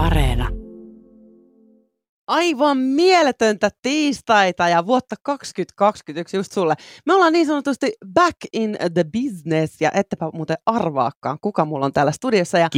Areena. Aivan mieletöntä tiistaita ja vuotta 2021 just sulle. Me ollaan niin sanotusti back in the business ja ettepä muuten arvaakaan, kuka mulla on täällä studiossa ja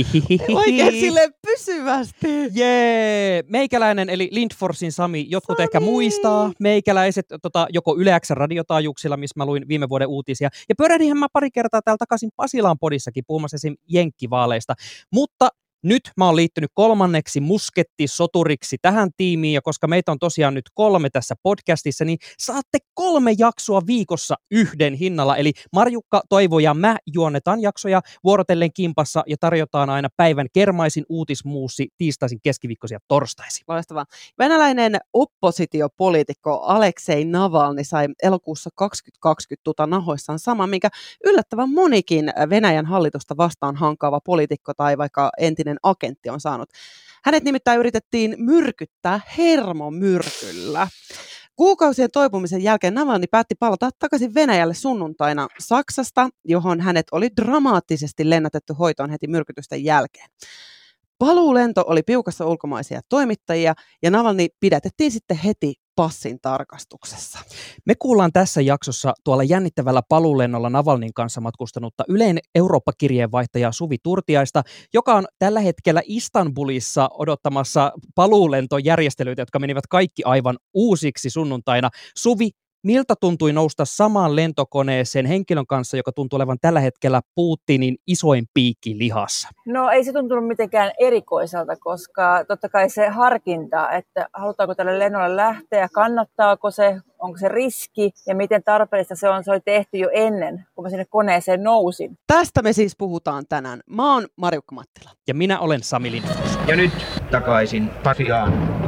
oikein sille pysyvästi. Jee! Meikäläinen eli Lindforsin Sami, jotkut Sami! ehkä muistaa meikäläiset tota, joko Yle X radiotaajuuksilla, missä mä luin viime vuoden uutisia. Ja pyörähdinhän mä pari kertaa täällä takaisin Pasilaan podissakin puhumassa esim. Jenkkivaaleista. Mutta nyt mä oon liittynyt kolmanneksi muskettisoturiksi tähän tiimiin, ja koska meitä on tosiaan nyt kolme tässä podcastissa, niin saatte kolme jaksoa viikossa yhden hinnalla. Eli Marjukka, Toivo ja mä juonnetaan jaksoja vuorotellen kimpassa ja tarjotaan aina päivän kermaisin uutismuusi tiistaisin, keskiviikkoisin ja torstaisin. Loistavaa. Venäläinen oppositiopoliitikko Aleksei Navalny sai elokuussa 2020 tuta nahoissaan sama, minkä yllättävän monikin Venäjän hallitusta vastaan hankaava poliitikko tai vaikka entinen agentti on saanut. Hänet nimittäin yritettiin myrkyttää hermomyrkyllä. Kuukausien toipumisen jälkeen Navalny päätti palata takaisin Venäjälle sunnuntaina Saksasta, johon hänet oli dramaattisesti lennätetty hoitoon heti myrkytysten jälkeen. Paluulento oli piukassa ulkomaisia toimittajia ja Navalny pidätettiin sitten heti passin tarkastuksessa. Me kuullaan tässä jaksossa tuolla jännittävällä paluulennolla Navalnin kanssa matkustanutta Yleen Eurooppa-kirjeenvaihtaja Suvi Turtiaista, joka on tällä hetkellä Istanbulissa odottamassa paluulentojärjestelyitä, jotka menivät kaikki aivan uusiksi sunnuntaina. Suvi, miltä tuntui nousta samaan lentokoneeseen henkilön kanssa, joka tuntuu olevan tällä hetkellä Putinin isoin piikki lihassa? No ei se tuntunut mitenkään erikoiselta, koska totta kai se harkinta, että halutaanko tälle lennolle lähteä, kannattaako se, onko se riski ja miten tarpeellista se on, se oli tehty jo ennen, kun mä sinne koneeseen nousin. Tästä me siis puhutaan tänään. Mä oon Marjukka Mattila. Ja minä olen Sami Lindfors. Ja nyt takaisin Pasiaan.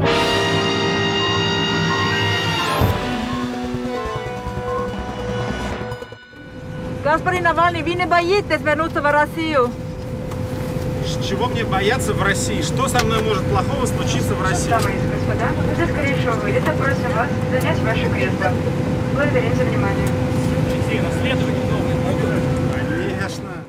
Господин Навальный, вы не боитесь вернуться в Россию? С Чего мне бояться в России? Что со мной может плохого случиться в России? Дамы и господа, уже скорее всего выйдет, просим вас занять ваше кресло. Благодарим за внимание. Конечно.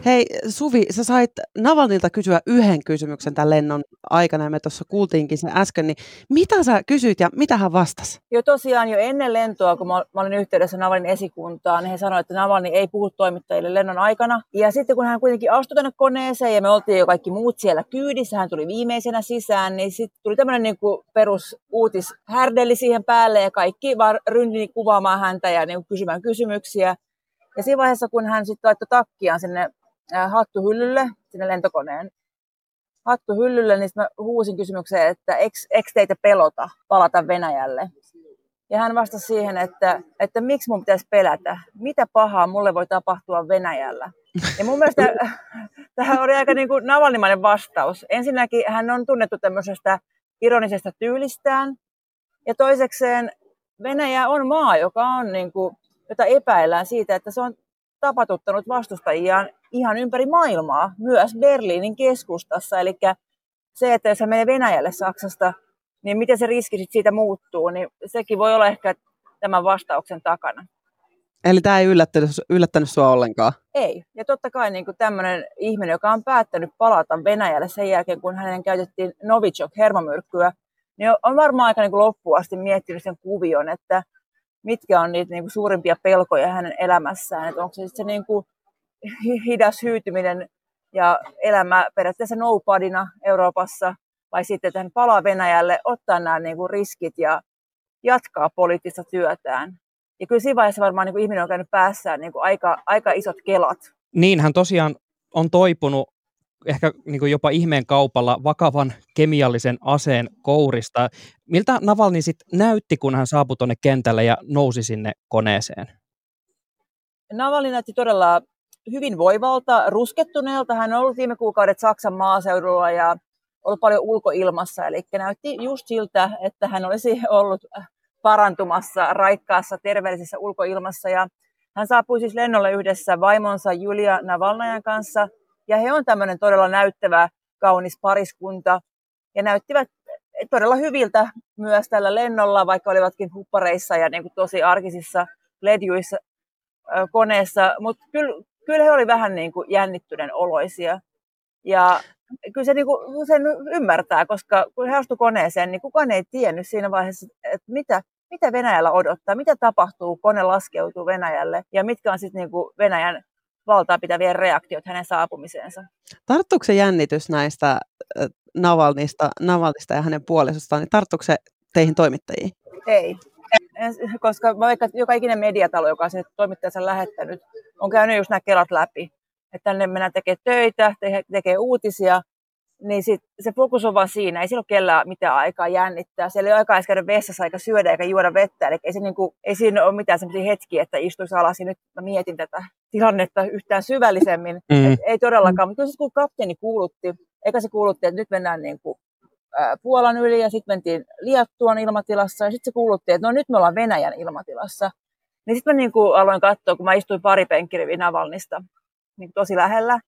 Hei Suvi, sä sait Navalnilta kysyä yhden kysymyksen tämän lennon aikana, ja me tuossa kuultiinkin sen äsken, niin mitä sä kysyit ja mitä hän vastasi? Jo tosiaan jo ennen lentoa, kun mä olin yhteydessä Navalin esikuntaan, niin he sanoivat, että Navalny ei puhu toimittajille lennon aikana. Ja sitten kun hän kuitenkin astui tänne koneeseen ja me oltiin jo kaikki muut siellä kyydissä, hän tuli viimeisenä sisään, niin sitten tuli tämmöinen niin perus uutishärdeli siihen päälle ja kaikki vaan ryntini kuvaamaan häntä ja niin kysymään kysymyksiä. Ja siinä vaiheessa, kun hän sitten laittoi takkiaan sinne hattuhyllylle, sinne lentokoneen hattuhyllylle, niin mä huusin kysymykseen, että eikö teitä pelota palata Venäjälle? Ja hän vastasi siihen, että, että miksi mun pitäisi pelätä, mitä pahaa mulle voi tapahtua Venäjällä. Ja mun mielestä tähän oli aika niin kuin navalnimainen vastaus. Ensinnäkin hän on tunnettu tämmöisestä ironisesta tyylistään. Ja toisekseen Venäjä on maa, joka on niin kuin, jota epäillään siitä, että se on tapatuttanut vastustajiaan ihan ympäri maailmaa, myös Berliinin keskustassa. Eli se, että jos menee Venäjälle Saksasta, niin miten se riski sit siitä muuttuu, niin sekin voi olla ehkä tämän vastauksen takana. Eli tämä ei yllättänyt, yllättänyt sua ollenkaan. Ei. Ja totta kai niin tämmöinen ihminen, joka on päättänyt palata Venäjälle sen jälkeen, kun hänen käytettiin Novichok-hermomyrkkyä, niin on varmaan aika niin kuin loppuun asti miettinyt sen kuvion, että mitkä on niitä niin kuin suurimpia pelkoja hänen elämässään. Että onko se sitten se niin kuin hidas hyytyminen ja elämä periaatteessa nobodyna Euroopassa, vai sitten, hän palaa Venäjälle, ottaa nämä niin kuin riskit ja jatkaa poliittista työtään. Ja kyllä siinä vaiheessa varmaan niin kuin ihminen on käynyt päässään niin kuin aika, aika isot kelat. Niin, hän tosiaan on toipunut ehkä niin kuin jopa ihmeen kaupalla vakavan kemiallisen aseen kourista. Miltä Navalny sitten näytti, kun hän saapui tuonne kentälle ja nousi sinne koneeseen? Navalny näytti todella hyvin voivalta, ruskettuneelta. Hän on ollut viime kuukaudet Saksan maaseudulla ja ollut paljon ulkoilmassa, eli näytti just siltä, että hän olisi ollut parantumassa raikkaassa terveellisessä ulkoilmassa. Ja hän saapui siis lennolle yhdessä vaimonsa Julia Navalnajan kanssa, ja he on tämmöinen todella näyttävä, kaunis pariskunta, ja näyttivät todella hyviltä myös tällä lennolla, vaikka olivatkin huppareissa ja niin kuin tosi arkisissa ledjuissa koneessa, mutta kyllä, kyllä he olivat vähän niin kuin jännittyneen oloisia. Ja kyllä se niinku, sen ymmärtää, koska kun he astuivat koneeseen, niin kukaan ei tiennyt siinä vaiheessa, että mitä, mitä Venäjällä odottaa, mitä tapahtuu, kone laskeutuu Venäjälle ja mitkä on sitten niinku Venäjän valtaa pitävien reaktiot hänen saapumiseensa. Tarttuuko se jännitys näistä Navalnista, Navalnista ja hänen puolisostaan, niin tarttuuko se teihin toimittajiin? Ei, koska vaikka joka ikinen mediatalo, joka on sinne toimittajansa lähettänyt, on käynyt just nämä kelat läpi. Että tänne mennään tekemään töitä, te- tekee uutisia, niin sit se fokus on vaan siinä. Ei sillä ole kellään mitään aikaa jännittää. Siellä ei ole aikaa edes käydä vessassa eikä syödä eikä juoda vettä. Eli ei, se niinku, ei siinä ole mitään sellaisia hetkiä, että istuisi alas ja nyt mä mietin tätä tilannetta yhtään syvällisemmin. Mm. Et ei todellakaan. Mutta kyllä kun kapteeni kuulutti, eikä se kuulutti, että nyt mennään niin kuin Puolan yli ja sitten mentiin Liattuan ilmatilassa ja sitten se kuulutti, että no nyt me ollaan Venäjän ilmatilassa. Niin sitten mä niin kuin aloin katsoa, kun mä istuin pari penkkirivin Navalnista niin tosi lähellä.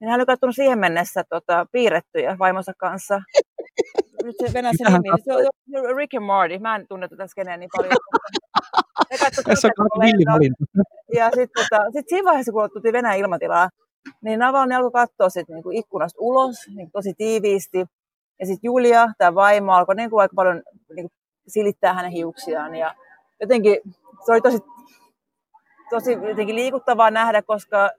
Niin hän oli katsonut siihen mennessä tota, piirrettyjä vaimonsa kanssa. Nyt se venäjän nimi, se on Rick and Marty. Mä en tunne tätä skeneä niin paljon. Tässä on kaksi Ja sitten tota, sit siinä vaiheessa, kun tultiin Venäjän ilmatilaa, niin Navalny alkoi katsoa sit niinku ikkunasta ulos niinku tosi tiiviisti. Ja sitten Julia, tämä vaimo, alkoi niinku aika paljon niinku silittää hänen hiuksiaan. Ja jotenkin se oli tosi, tosi jotenkin liikuttavaa nähdä, koska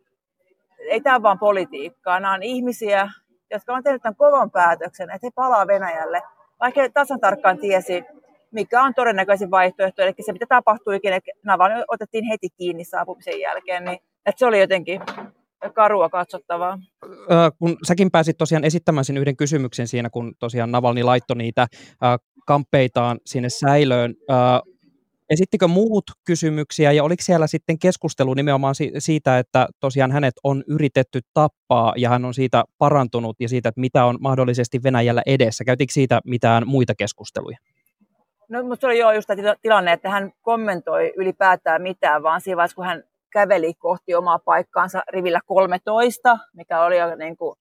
ei tämä vaan politiikkaa. Nämä on ihmisiä, jotka on tehnyt tämän kovan päätöksen, että he palaa Venäjälle, vaikka tasan tarkkaan tiesi, mikä on todennäköisin vaihtoehto. Eli se, mitä tapahtuikin, että Navalny otettiin heti kiinni saapumisen jälkeen, niin että se oli jotenkin karua katsottavaa. kun säkin pääsit tosiaan esittämään sen yhden kysymyksen siinä, kun tosiaan Navalni laittoi niitä kamppeitaan sinne säilöön. Esittikö muut kysymyksiä ja oliko siellä sitten keskustelu nimenomaan siitä, että tosiaan hänet on yritetty tappaa ja hän on siitä parantunut ja siitä, että mitä on mahdollisesti Venäjällä edessä? Käytikö siitä mitään muita keskusteluja? No mutta oli jo just tämä tilanne, että hän kommentoi ylipäätään mitään, vaan siinä vaiheessa, kun hän käveli kohti omaa paikkaansa rivillä 13, mikä oli jo niin kuin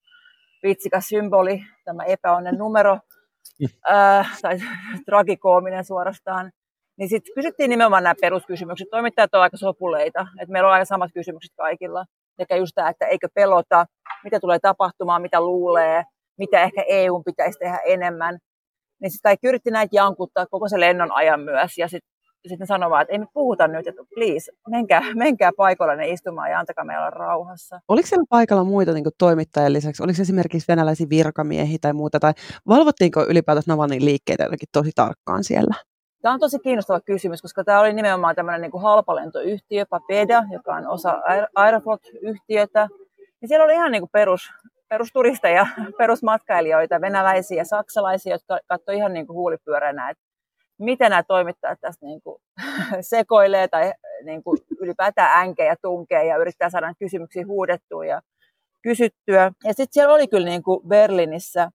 vitsikas symboli, tämä epäonnen numero, äh, tai tragikoominen suorastaan, niin sitten kysyttiin nimenomaan nämä peruskysymykset. Toimittajat ovat aika sopuleita, että meillä on aika samat kysymykset kaikilla. Sekä just tämä, että eikö pelota, mitä tulee tapahtumaan, mitä luulee, mitä ehkä EU pitäisi tehdä enemmän. Niin sitten kaikki yritti näitä jankuttaa koko se lennon ajan myös. Ja sitten sitten sanovat, että ei me puhuta nyt, että please, menkää, menkää paikalle istumaan ja antakaa meillä olla rauhassa. Oliko siellä paikalla muita niin toimittajien lisäksi? Oliko esimerkiksi venäläisiä virkamiehiä tai muuta? Tai valvottiinko ylipäätänsä Navalnin liikkeitä jotenkin tosi tarkkaan siellä? Tämä on tosi kiinnostava kysymys, koska tämä oli nimenomaan tämmöinen niin kuin halpalentoyhtiö, Papeda, joka on osa Aeroflot-yhtiötä. Ja siellä oli ihan niin kuin perus, perusturisteja, perusmatkailijoita, venäläisiä ja saksalaisia, jotka katsoivat ihan niin kuin huulipyöränä, että miten nämä toimittajat tässä niin kuin sekoilee tai niin kuin ylipäätään änkee ja tunkee ja yrittää saada kysymyksiä huudettua ja kysyttyä. Ja sitten siellä oli kyllä niin kuin Berliinissä,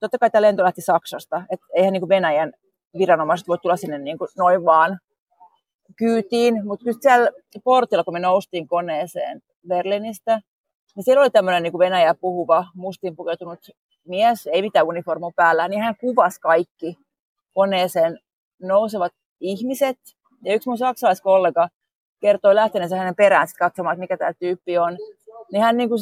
totta kai tämä lento lähti Saksasta, että eihän niin kuin Venäjän viranomaiset voi tulla sinne niin kuin noin vaan kyytiin, mutta kyllä siellä portilla, kun me noustiin koneeseen Berliinistä, niin siellä oli tämmöinen niin Venäjä puhuva, mustin pukeutunut mies, ei mitään uniformua päällä, niin hän kuvasi kaikki koneeseen nousevat ihmiset. Ja yksi mun saksalaiskollega kertoi lähteneensä hänen perään sit katsomaan, että mikä tämä tyyppi on. Niin hän niin kuin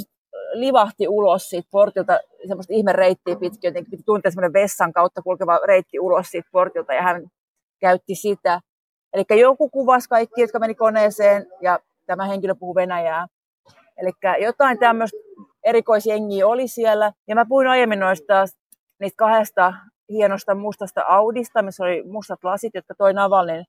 livahti ulos siitä portilta semmoista ihme reittiä pitkin, jotenkin piti tuntea semmoinen vessan kautta kulkeva reitti ulos siitä portilta ja hän käytti sitä. Eli joku kuvasi kaikki, jotka meni koneeseen ja tämä henkilö puhuu venäjää. Eli jotain tämmöistä erikoisjengiä oli siellä. Ja mä puhuin aiemmin noista niistä kahdesta hienosta mustasta Audista, missä oli mustat lasit, jotka toi Navalnin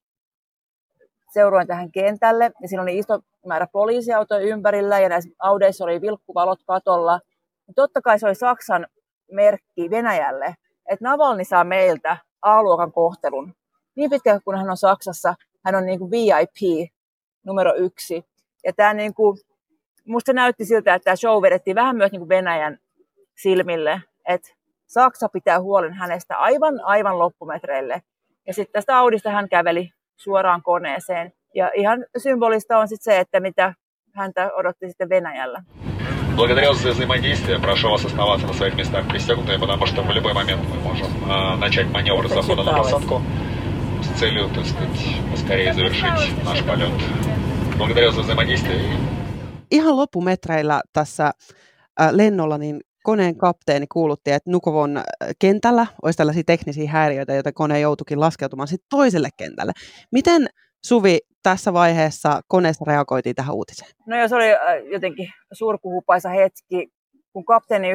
seuroin tähän kentälle. Ja siinä oli iso määrä poliisiautoja ympärillä ja näissä Audeissa oli vilkkuvalot katolla. Ja totta kai se oli Saksan merkki Venäjälle, että Navalni saa meiltä A-luokan kohtelun. Niin pitkään kun hän on Saksassa, hän on niin kuin VIP numero yksi. Ja tämä niin kuin, musta näytti siltä, että tämä show vedettiin vähän myös niin kuin Venäjän silmille, että Saksa pitää huolen hänestä aivan, aivan loppumetreille. Ja sitten tästä Audista hän käveli suoraan koneeseen. Ja ihan symbolista on sitten se, että mitä häntä odotti sitten Venäjällä. Благодарю за взаимодействие. Прошу вас оставаться на своих местах пристегнутые, потому что в любой момент мы можем э, начать маневр захода на посадку с целью, так сказать, поскорее завершить наш полет. Благодарю за взаимодействие. Ihan loppumetreillä tässä lennolla, niin koneen kapteeni kuulutti, että Nukovon äh, kentällä olisi tällaisia teknisiä häiriöitä, joita kone joutuikin laskeutumaan sitten toiselle kentälle. Miten Suvi tässä vaiheessa koneessa reagoitiin tähän uutiseen? No joo, se oli äh, jotenkin surkuhupaisa hetki, kun kapteeni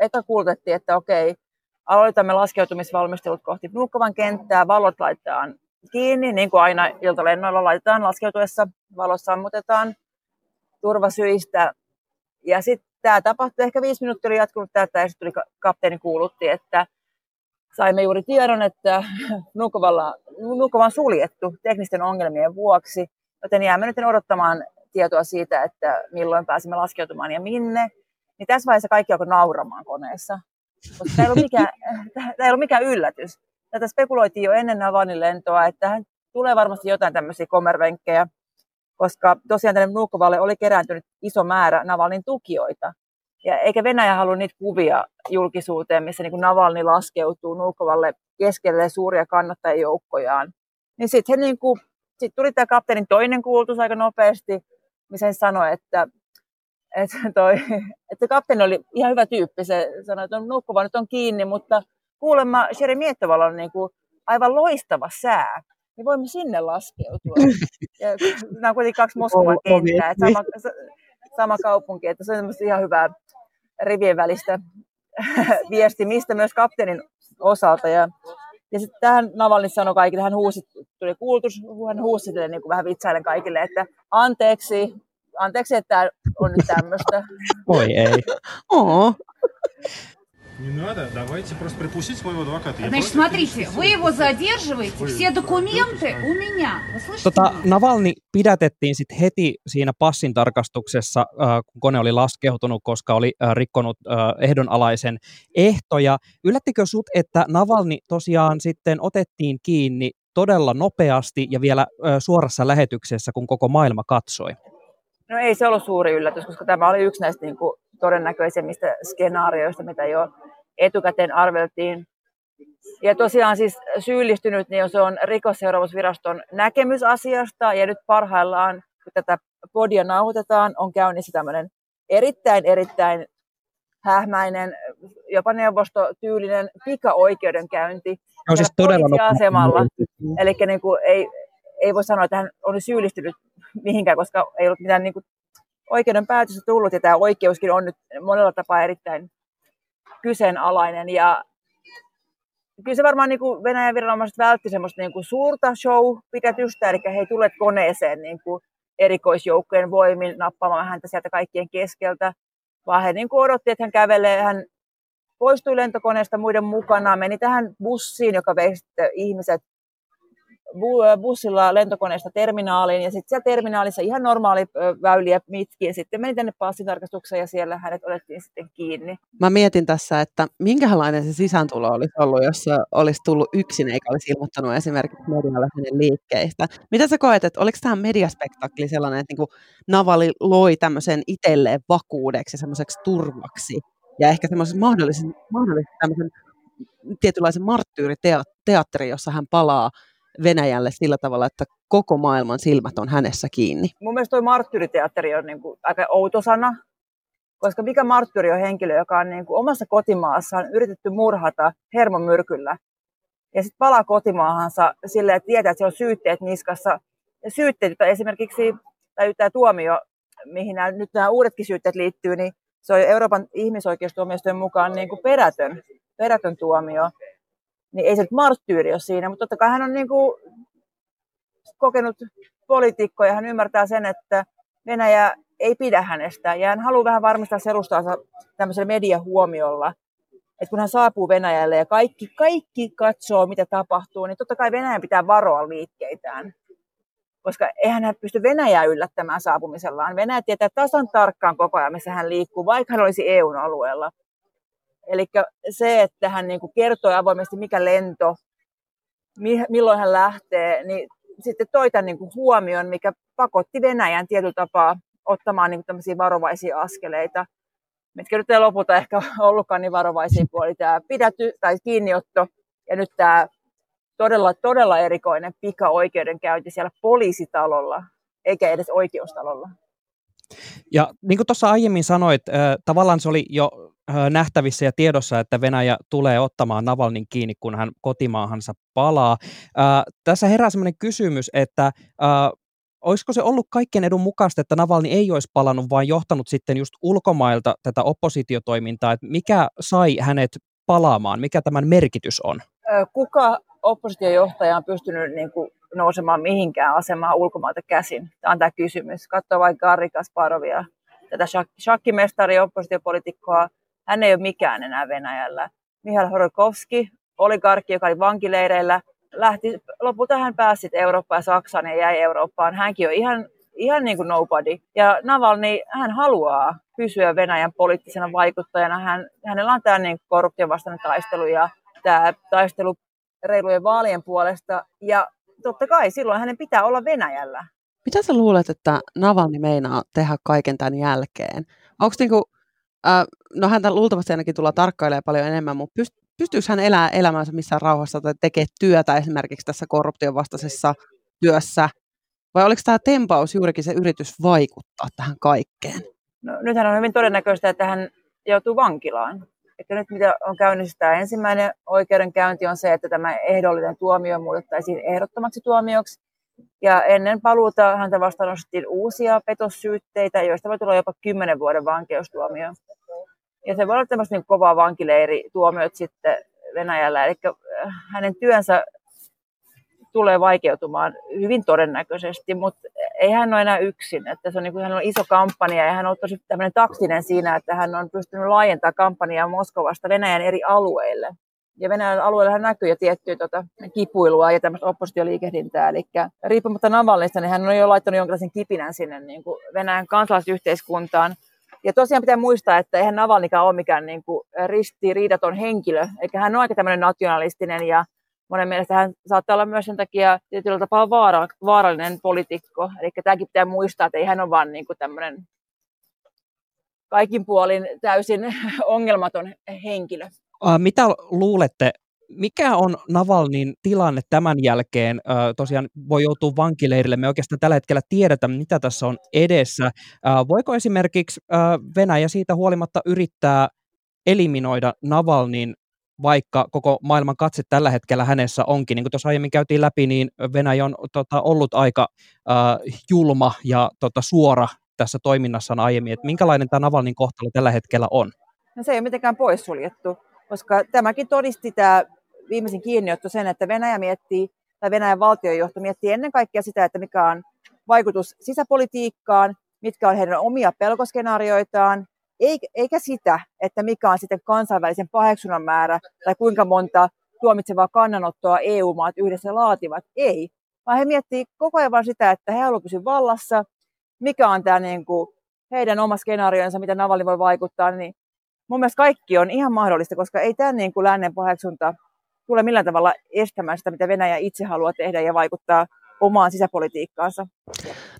eka kuulutettiin, että okei, aloitamme laskeutumisvalmistelut kohti Nuukkovan kenttää, valot laitetaan kiinni, niin kuin aina iltalennoilla laitetaan laskeutuessa, valot sammutetaan turvasyistä. Ja sitten tämä tapahtui, ehkä viisi minuuttia oli jatkunut tätä, ja sitten tuli kapteeni kuulutti, että saimme juuri tiedon, että Nukovalla, Nukova on suljettu teknisten ongelmien vuoksi, joten jäämme nyt odottamaan tietoa siitä, että milloin pääsemme laskeutumaan ja minne. Niin tässä vaiheessa kaikki alkoi nauramaan koneessa. Koska tämä ei ollut mikään, tämä ei ollut mikään yllätys. Tätä spekuloitiin jo ennen Navanin lentoa, että tulee varmasti jotain tämmöisiä komervenkkejä, koska tosiaan tänne Nuukovalle oli kerääntynyt iso määrä Navalnin tukijoita. Ja eikä Venäjä halua niitä kuvia julkisuuteen, missä niin Navalni laskeutuu Nuukovalle keskelle suuria kannattajajoukkojaan. Niin sitten niin sit tuli tämä kapteenin toinen kuultus aika nopeasti, missä hän sanoi, että, että, toi, että kapteeni oli ihan hyvä tyyppi. Se sanoi, että Nukkova nyt on kiinni, mutta kuulemma Sheremetjevalla on niin kuin aivan loistava sää niin voimme sinne laskeutua. Ja nämä on kuitenkin kaksi Moskovan kenttää, että sama, sama kaupunki, että se on ihan hyvää rivien välistä viestimistä myös kapteenin osalta. Ja, ja sitten tähän Navalni sanoi kaikille, hän huusi, tuli kuultus, hän huusi niin kuin vähän vitsailen kaikille, että anteeksi, anteeksi, että on nyt tämmöistä. Oi ei. Oo. Не надо, давайте просто припустите моего адвоката. Я Значит, просто смотрите, перечислю вы его адвоката. задерживаете, Ой, все документы ой, у меня. Вы слышите? Tota, меня? Navalni pidätettiin sitten heti siinä passin tarkastuksessa, äh, kun kone oli laskeutunut, koska oli äh, rikkonut äh, ehdonalaisen ehtoja. Yllättikö sut, että Navalni tosiaan sitten otettiin kiinni todella nopeasti ja vielä äh, suorassa lähetyksessä, kun koko maailma katsoi? No ei se ollut suuri yllätys, koska tämä oli yksi näistä niin kuin, todennäköisemmistä skenaarioista, mitä jo etukäteen arveltiin. Ja tosiaan siis syyllistynyt, niin se on rikosseuraamusviraston näkemys asiasta, ja nyt parhaillaan, kun tätä podia nauhoitetaan, on käynnissä tämmöinen erittäin, erittäin hähmäinen, jopa neuvostotyylinen pika-oikeudenkäynti. No siis todella asemalla. Eli niin kuin ei, ei voi sanoa, että hän oli syyllistynyt mihinkään, koska ei ollut mitään niin kuin oikeuden päätöstä tullut, ja tämä oikeuskin on nyt monella tapaa erittäin kyseenalainen. Ja kyllä se varmaan niin kuin Venäjän viranomaiset vältti semmoista niin kuin suurta show-pidätystä, eli he ei tulleet koneeseen niin kuin erikoisjoukkojen voimin nappaamaan häntä sieltä kaikkien keskeltä, vaan he niin kuin odotti, että hän kävelee, hän poistui lentokoneesta muiden mukana, meni tähän bussiin, joka vei ihmiset bussilla lentokoneesta terminaaliin ja sitten siellä terminaalissa ihan normaali väyliä mitkin sitten meni tänne passitarkastukseen ja siellä hänet otettiin sitten kiinni. Mä mietin tässä, että minkälainen se sisääntulo olisi ollut, jos olisi tullut yksin eikä olisi ilmoittanut esimerkiksi medialle hänen liikkeistä. Mitä sä koet, että oliko tämä mediaspektakli sellainen, että niinku Navali loi tämmöisen itselleen vakuudeksi ja semmoiseksi turvaksi ja ehkä semmoisen mahdollisen, mahdollisen tämmöisen tietynlaisen marttyyriteatteri, jossa hän palaa Venäjälle sillä tavalla, että koko maailman silmät on hänessä kiinni. Mun mielestä toi marttyriteatteri on niin kuin aika outo sana, koska mikä marttyyri on henkilö, joka on niin kuin omassa kotimaassaan yritetty murhata hermomyrkyllä ja sitten palaa kotimaahansa silleen, että tietää, että siellä on syytteet niskassa. Ja syytteet, joita esimerkiksi, tai tämä tuomio, mihin nämä, nyt nämä uudetkin syytteet liittyy, niin se on Euroopan ihmisoikeustuomioistuimen mukaan niin kuin perätön, perätön tuomio. Niin ei se nyt marttyyri ole siinä, mutta totta kai hän on niin kuin kokenut poliitikko ja hän ymmärtää sen, että Venäjä ei pidä hänestä ja hän haluaa vähän varmistaa selustaansa tämmöisellä mediahuomiolla. Että kun hän saapuu Venäjälle ja kaikki, kaikki katsoo, mitä tapahtuu, niin totta kai Venäjän pitää varoa liikkeitään. Koska eihän hän pysty Venäjää yllättämään saapumisellaan. Venäjä tietää tasan tarkkaan koko ajan, missä hän liikkuu, vaikka hän olisi EUn alueella. Eli se, että hän niin kuin kertoi avoimesti, mikä lento, mi- milloin hän lähtee, niin sitten toi tämän niin kuin huomioon, mikä pakotti Venäjän tietyllä tapaa ottamaan niin kuin tämmöisiä varovaisia askeleita, mitkä nyt ei lopulta ehkä ollutkaan niin varovaisia kuin oli tämä pidäty tai kiinniotto ja nyt tämä todella, todella erikoinen pika-oikeudenkäynti siellä poliisitalolla, eikä edes oikeustalolla. Ja niin kuin tuossa aiemmin sanoit, äh, tavallaan se oli jo nähtävissä ja tiedossa, että Venäjä tulee ottamaan Navalnin kiinni, kun hän kotimaahansa palaa. Tässä herää sellainen kysymys, että olisiko se ollut kaikkien edun mukaista, että Navalni ei olisi palannut, vaan johtanut sitten just ulkomailta tätä oppositiotoimintaa, että mikä sai hänet palaamaan, mikä tämän merkitys on? Kuka oppositiojohtaja on pystynyt niin kuin nousemaan mihinkään asemaan ulkomailta käsin? Tämä on tämä kysymys. Katso vaikka Garri Kasparovia, tätä shakkimestari oppositiopolitiikkoa. Hän ei ole mikään enää Venäjällä. Mihail Horokovski, oligarkki, joka oli vankileireillä, lähti, lopulta hän pääsi Eurooppaan ja Saksaan ja jäi Eurooppaan. Hänkin on ihan, ihan niin kuin nobody. Ja Navalny, hän haluaa pysyä Venäjän poliittisena vaikuttajana. Hän, hänellä on tämä niin korruption vastainen taistelu ja tämä taistelu reilujen vaalien puolesta. Ja totta kai silloin hänen pitää olla Venäjällä. Mitä sä luulet, että Navalny meinaa tehdä kaiken tämän jälkeen? Onko niinku, äh, no häntä luultavasti ainakin tulla tarkkailemaan paljon enemmän, mutta pyst- pystyykö hän elämään elämänsä missään rauhassa tai tekee työtä esimerkiksi tässä korruption vastaisessa työssä? Vai oliko tämä tempaus juurikin se yritys vaikuttaa tähän kaikkeen? No, nythän on hyvin todennäköistä, että hän joutuu vankilaan. Että nyt mitä on käynnissä tämä ensimmäinen oikeudenkäynti on se, että tämä ehdollinen tuomio muutettaisiin ehdottomaksi tuomioksi. Ja ennen paluuta häntä vastaan nostettiin uusia petossyytteitä, joista voi tulla jopa 10 vuoden vankeustuomio. Ja se voi olla tämmöistä niin kovaa vankileirituomiot sitten Venäjällä. Eli äh, hänen työnsä tulee vaikeutumaan hyvin todennäköisesti, mutta ei hän ole enää yksin. Että se on, niin kuin, hän on iso kampanja ja hän on tosi tämmöinen taktinen siinä, että hän on pystynyt laajentamaan kampanjaa Moskovasta Venäjän eri alueille. Ja Venäjän alueella näkyy jo tiettyä tota, kipuilua ja tämmöistä oppositioliikehdintää. Eli riippumatta Navalnista, niin hän on jo laittanut jonkinlaisen kipinän sinne niin kuin Venäjän kansalaisyhteiskuntaan. Ja tosiaan pitää muistaa, että eihän Navalnikaan ole mikään niin kuin ristiriidaton henkilö, eikä hän ole aika tämmöinen nationalistinen ja monen mielestä hän saattaa olla myös sen takia tietyllä tapaa vaara, vaarallinen poliitikko. Eli tämäkin pitää muistaa, että ei hän ole vaan niin kuin tämmöinen kaikin puolin täysin ongelmaton henkilö. Mitä luulette, mikä on Navalnin tilanne tämän jälkeen? Tosiaan voi joutua vankileirille. Me oikeastaan tällä hetkellä tiedetä, mitä tässä on edessä. Voiko esimerkiksi Venäjä siitä huolimatta yrittää eliminoida Navalnin vaikka koko maailman katse tällä hetkellä hänessä onkin. Niin kuin tuossa aiemmin käytiin läpi, niin Venäjä on tota, ollut aika äh, julma ja tota, suora tässä toiminnassaan aiemmin. Että minkälainen tämä Navalnin kohtalo tällä hetkellä on? No se ei ole mitenkään poissuljettu, koska tämäkin todisti tämä viimeisin kiinniotto sen, että Venäjä miettii, tai Venäjän valtiojohto miettii ennen kaikkea sitä, että mikä on vaikutus sisäpolitiikkaan, mitkä on heidän omia pelkoskenaarioitaan, eikä sitä, että mikä on sitten kansainvälisen paheksunnan määrä tai kuinka monta tuomitsevaa kannanottoa EU-maat yhdessä laativat. Ei, vaan he miettii koko ajan vaan sitä, että he haluavat pysyä vallassa, mikä on tämä niin kuin heidän oma skenaarionsa, mitä Navalny voi vaikuttaa, niin mun mielestä kaikki on ihan mahdollista, koska ei tämä niin kuin lännen paheksunta tule millään tavalla estämään sitä, mitä Venäjä itse haluaa tehdä ja vaikuttaa omaan sisäpolitiikkaansa.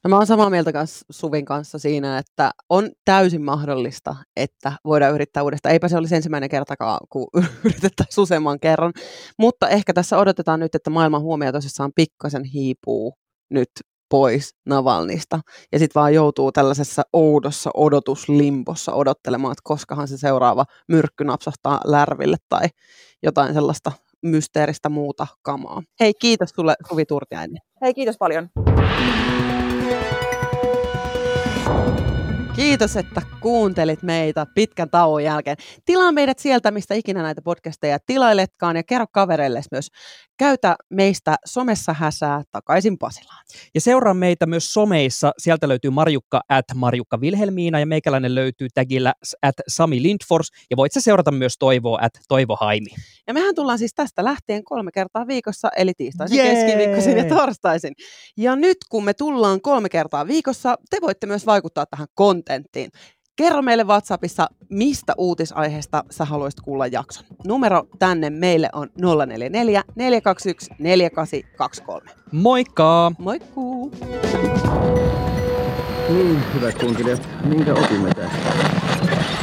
No mä oon samaa mieltä kanssa Suvin kanssa siinä, että on täysin mahdollista, että voidaan yrittää uudestaan. Eipä se olisi ensimmäinen kertakaan, kun yritetään useamman kerran. Mutta ehkä tässä odotetaan nyt, että maailman huomio tosissaan pikkasen hiipuu nyt pois Navalnista. Ja sitten vaan joutuu tällaisessa oudossa odotuslimpossa odottelemaan, että koskahan se seuraava myrkky napsahtaa lärville tai jotain sellaista mysteeristä muuta kamaa. Hei, kiitos sulle Suvi Turtiainen. Hei, kiitos paljon. Kiitos, että kuuntelit meitä pitkän tauon jälkeen. Tilaa meidät sieltä, mistä ikinä näitä podcasteja tilailetkaan ja kerro kavereille myös. Käytä meistä somessa häsää takaisin Pasilaan. Ja seuraa meitä myös someissa. Sieltä löytyy Marjukka at Marjukka Vilhelmiina ja meikäläinen löytyy tagillä at Sami Lindfors. Ja voit sä seurata myös Toivoa at Toivo Haimi. Ja mehän tullaan siis tästä lähtien kolme kertaa viikossa, eli tiistaisin, yeah! keskiviikkoisin ja torstaisin. Ja nyt kun me tullaan kolme kertaa viikossa, te voitte myös vaikuttaa tähän kontenttiin. Kerro meille WhatsAppissa, mistä uutisaiheesta sä haluaisit kuulla jakson. Numero tänne meille on 044 421 4823. Moikka! Moikkuu! Niin, hyvät kuuntelijat, minkä opimme tästä?